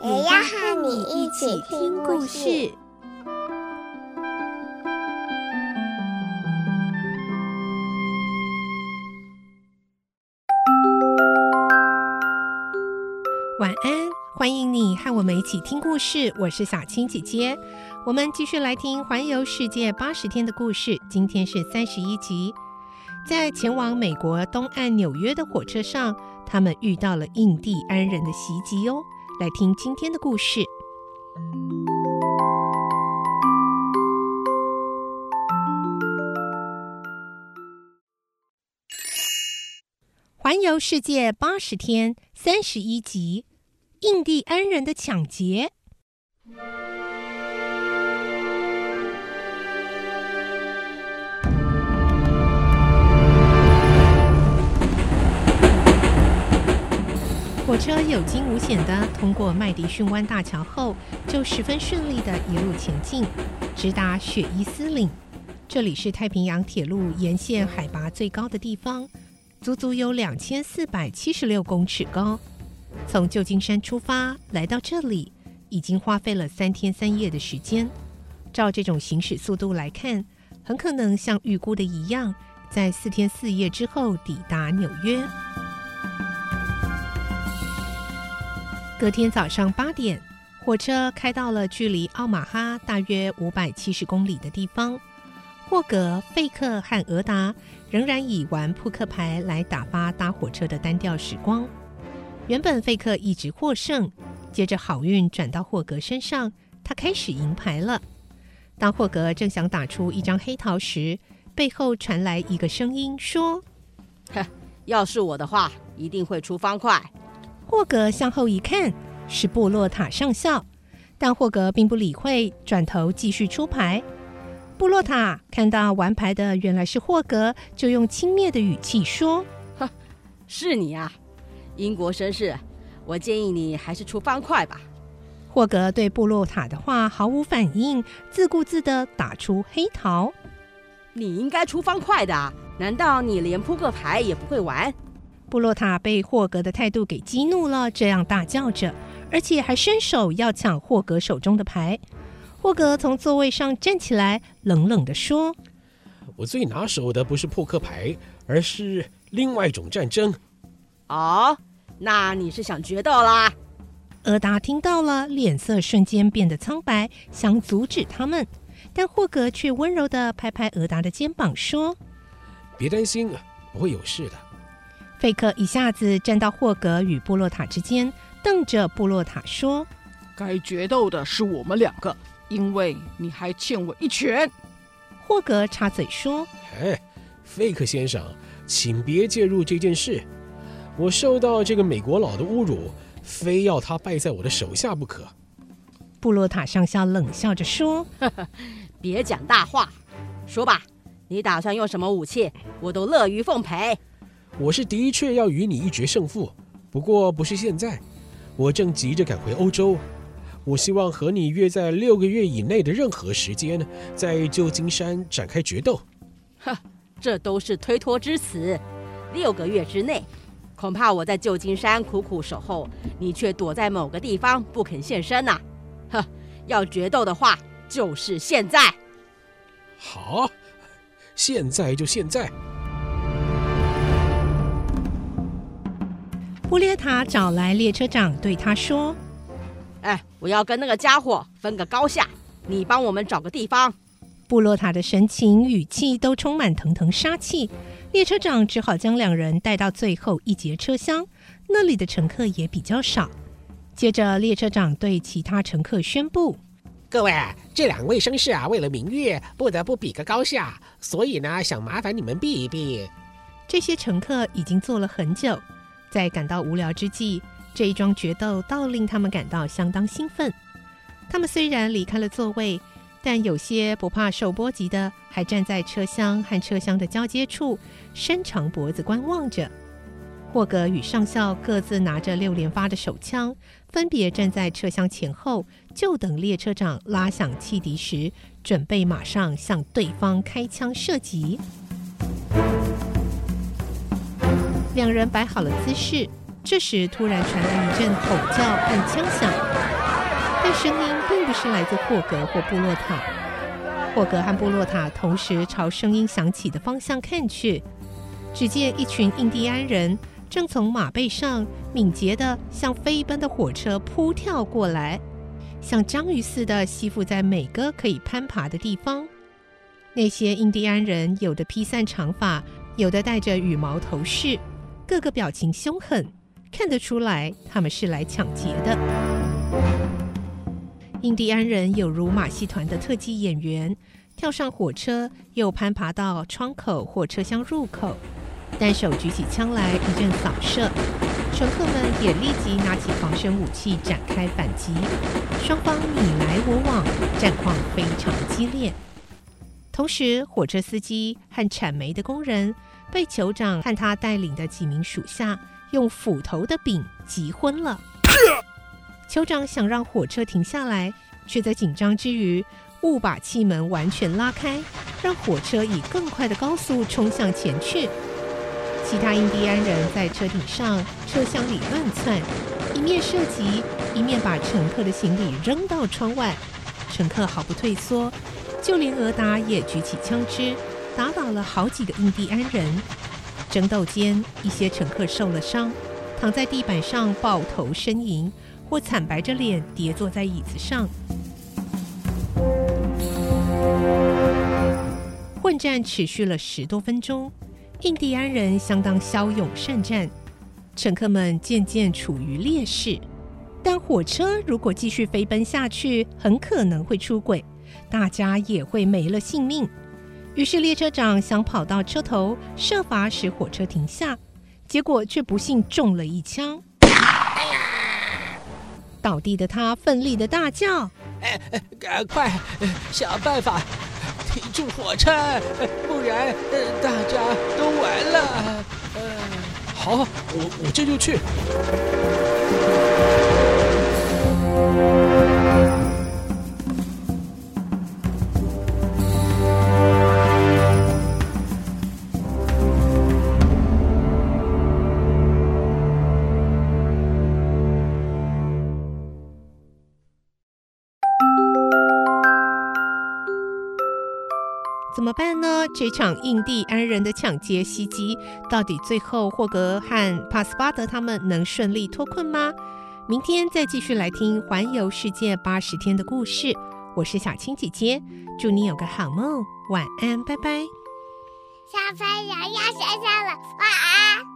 也要和你一起听故事。晚安，欢迎你和我们一起听故事。我是小青姐姐，我们继续来听《环游世界八十天》的故事。今天是三十一集，在前往美国东岸纽约的火车上，他们遇到了印第安人的袭击哦。来听今天的故事，《环游世界八十天》三十一集。印第安人的抢劫。车有惊无险地通过麦迪逊湾大桥后，就十分顺利地一路前进，直达雪伊斯岭。这里是太平洋铁路沿线海拔最高的地方，足足有两千四百七十六公尺高。从旧金山出发来到这里，已经花费了三天三夜的时间。照这种行驶速度来看，很可能像预估的一样，在四天四夜之后抵达纽约。隔天早上八点，火车开到了距离奥马哈大约五百七十公里的地方。霍格、费克和俄达仍然以玩扑克牌来打发搭火车的单调时光。原本费克一直获胜，接着好运转到霍格身上，他开始赢牌了。当霍格正想打出一张黑桃时，背后传来一个声音说：“哼，要是我的话，一定会出方块。”霍格向后一看，是布洛塔上校，但霍格并不理会，转头继续出牌。布洛塔看到玩牌的原来是霍格，就用轻蔑的语气说：“哼，是你啊。”英国绅士，我建议你还是出方块吧。霍格对布洛塔的话毫无反应，自顾自地打出黑桃。你应该出方块的，难道你连扑克牌也不会玩？布洛塔被霍格的态度给激怒了，这样大叫着，而且还伸手要抢霍格手中的牌。霍格从座位上站起来，冷冷地说：“我最拿手的不是扑克牌，而是另外一种战争。”哦。那你是想决斗啦？俄达听到了，脸色瞬间变得苍白，想阻止他们，但霍格却温柔地拍拍俄达的肩膀，说：“别担心，不会有事的。”费克一下子站到霍格与布洛塔之间，瞪着布洛塔说：“该决斗的是我们两个，因为你还欠我一拳。”霍格插嘴说：“哎，费克先生，请别介入这件事。”我受到这个美国佬的侮辱，非要他败在我的手下不可。布洛塔上校冷笑着说：“呵呵，别讲大话，说吧，你打算用什么武器？我都乐于奉陪。”我是的确要与你一决胜负，不过不是现在，我正急着赶回欧洲。我希望和你约在六个月以内的任何时间，在旧金山展开决斗。哼，这都是推脱之词。六个月之内。恐怕我在旧金山苦苦守候，你却躲在某个地方不肯现身呐、啊！哼，要决斗的话，就是现在。好，现在就现在。布列塔找来列车长，对他说：“哎，我要跟那个家伙分个高下，你帮我们找个地方。”布洛塔的神情语气都充满腾腾杀气。列车长只好将两人带到最后一节车厢，那里的乘客也比较少。接着，列车长对其他乘客宣布：“各位，这两位绅士啊，为了名誉，不得不比个高下，所以呢，想麻烦你们避一避。”这些乘客已经坐了很久，在感到无聊之际，这一桩决斗倒令他们感到相当兴奋。他们虽然离开了座位，但有些不怕受波及的，还站在车厢和车厢的交接处，伸长脖子观望着。霍格与上校各自拿着六连发的手枪，分别站在车厢前后，就等列车长拉响汽笛时，准备马上向对方开枪射击。两人摆好了姿势，这时突然传来一阵吼叫和枪响，但声音并不是来自霍格或布洛塔。霍格和布洛塔同时朝声音响起的方向看去，只见一群印第安人。正从马背上敏捷地像飞奔的火车扑跳过来，像章鱼似的吸附在每个可以攀爬的地方。那些印第安人有的披散长发，有的戴着羽毛头饰，个个表情凶狠，看得出来他们是来抢劫的。印第安人有如马戏团的特技演员，跳上火车，又攀爬到窗口或车厢入口。单手举起枪来，一阵扫射，乘客们也立即拿起防身武器展开反击，双方你来我往，战况非常激烈。同时，火车司机和铲煤的工人被酋长和他带领的几名属下用斧头的柄击昏了。酋长想让火车停下来，却在紧张之余误把气门完全拉开，让火车以更快的高速冲向前去。其他印第安人在车顶上、车厢里乱窜，一面射击，一面把乘客的行李扔到窗外。乘客毫不退缩，就连俄达也举起枪支，打倒了好几个印第安人。争斗间，一些乘客受了伤，躺在地板上抱头呻吟，或惨白着脸跌坐在椅子上。混战持续了十多分钟。印第安人相当骁勇善战，乘客们渐渐处于劣势。但火车如果继续飞奔下去，很可能会出轨，大家也会没了性命。于是列车长想跑到车头，设法使火车停下，结果却不幸中了一枪。倒地的他奋力的大叫：“哎，赶快想办法！”停住火车，不然大家都完了。好，我我这就去。怎么办呢？这场印第安人的抢劫袭击，到底最后霍格和帕斯巴德他们能顺利脱困吗？明天再继续来听环游世界八十天的故事。我是小青姐姐，祝你有个好梦，晚安，拜拜。小朋友要睡觉了，晚安。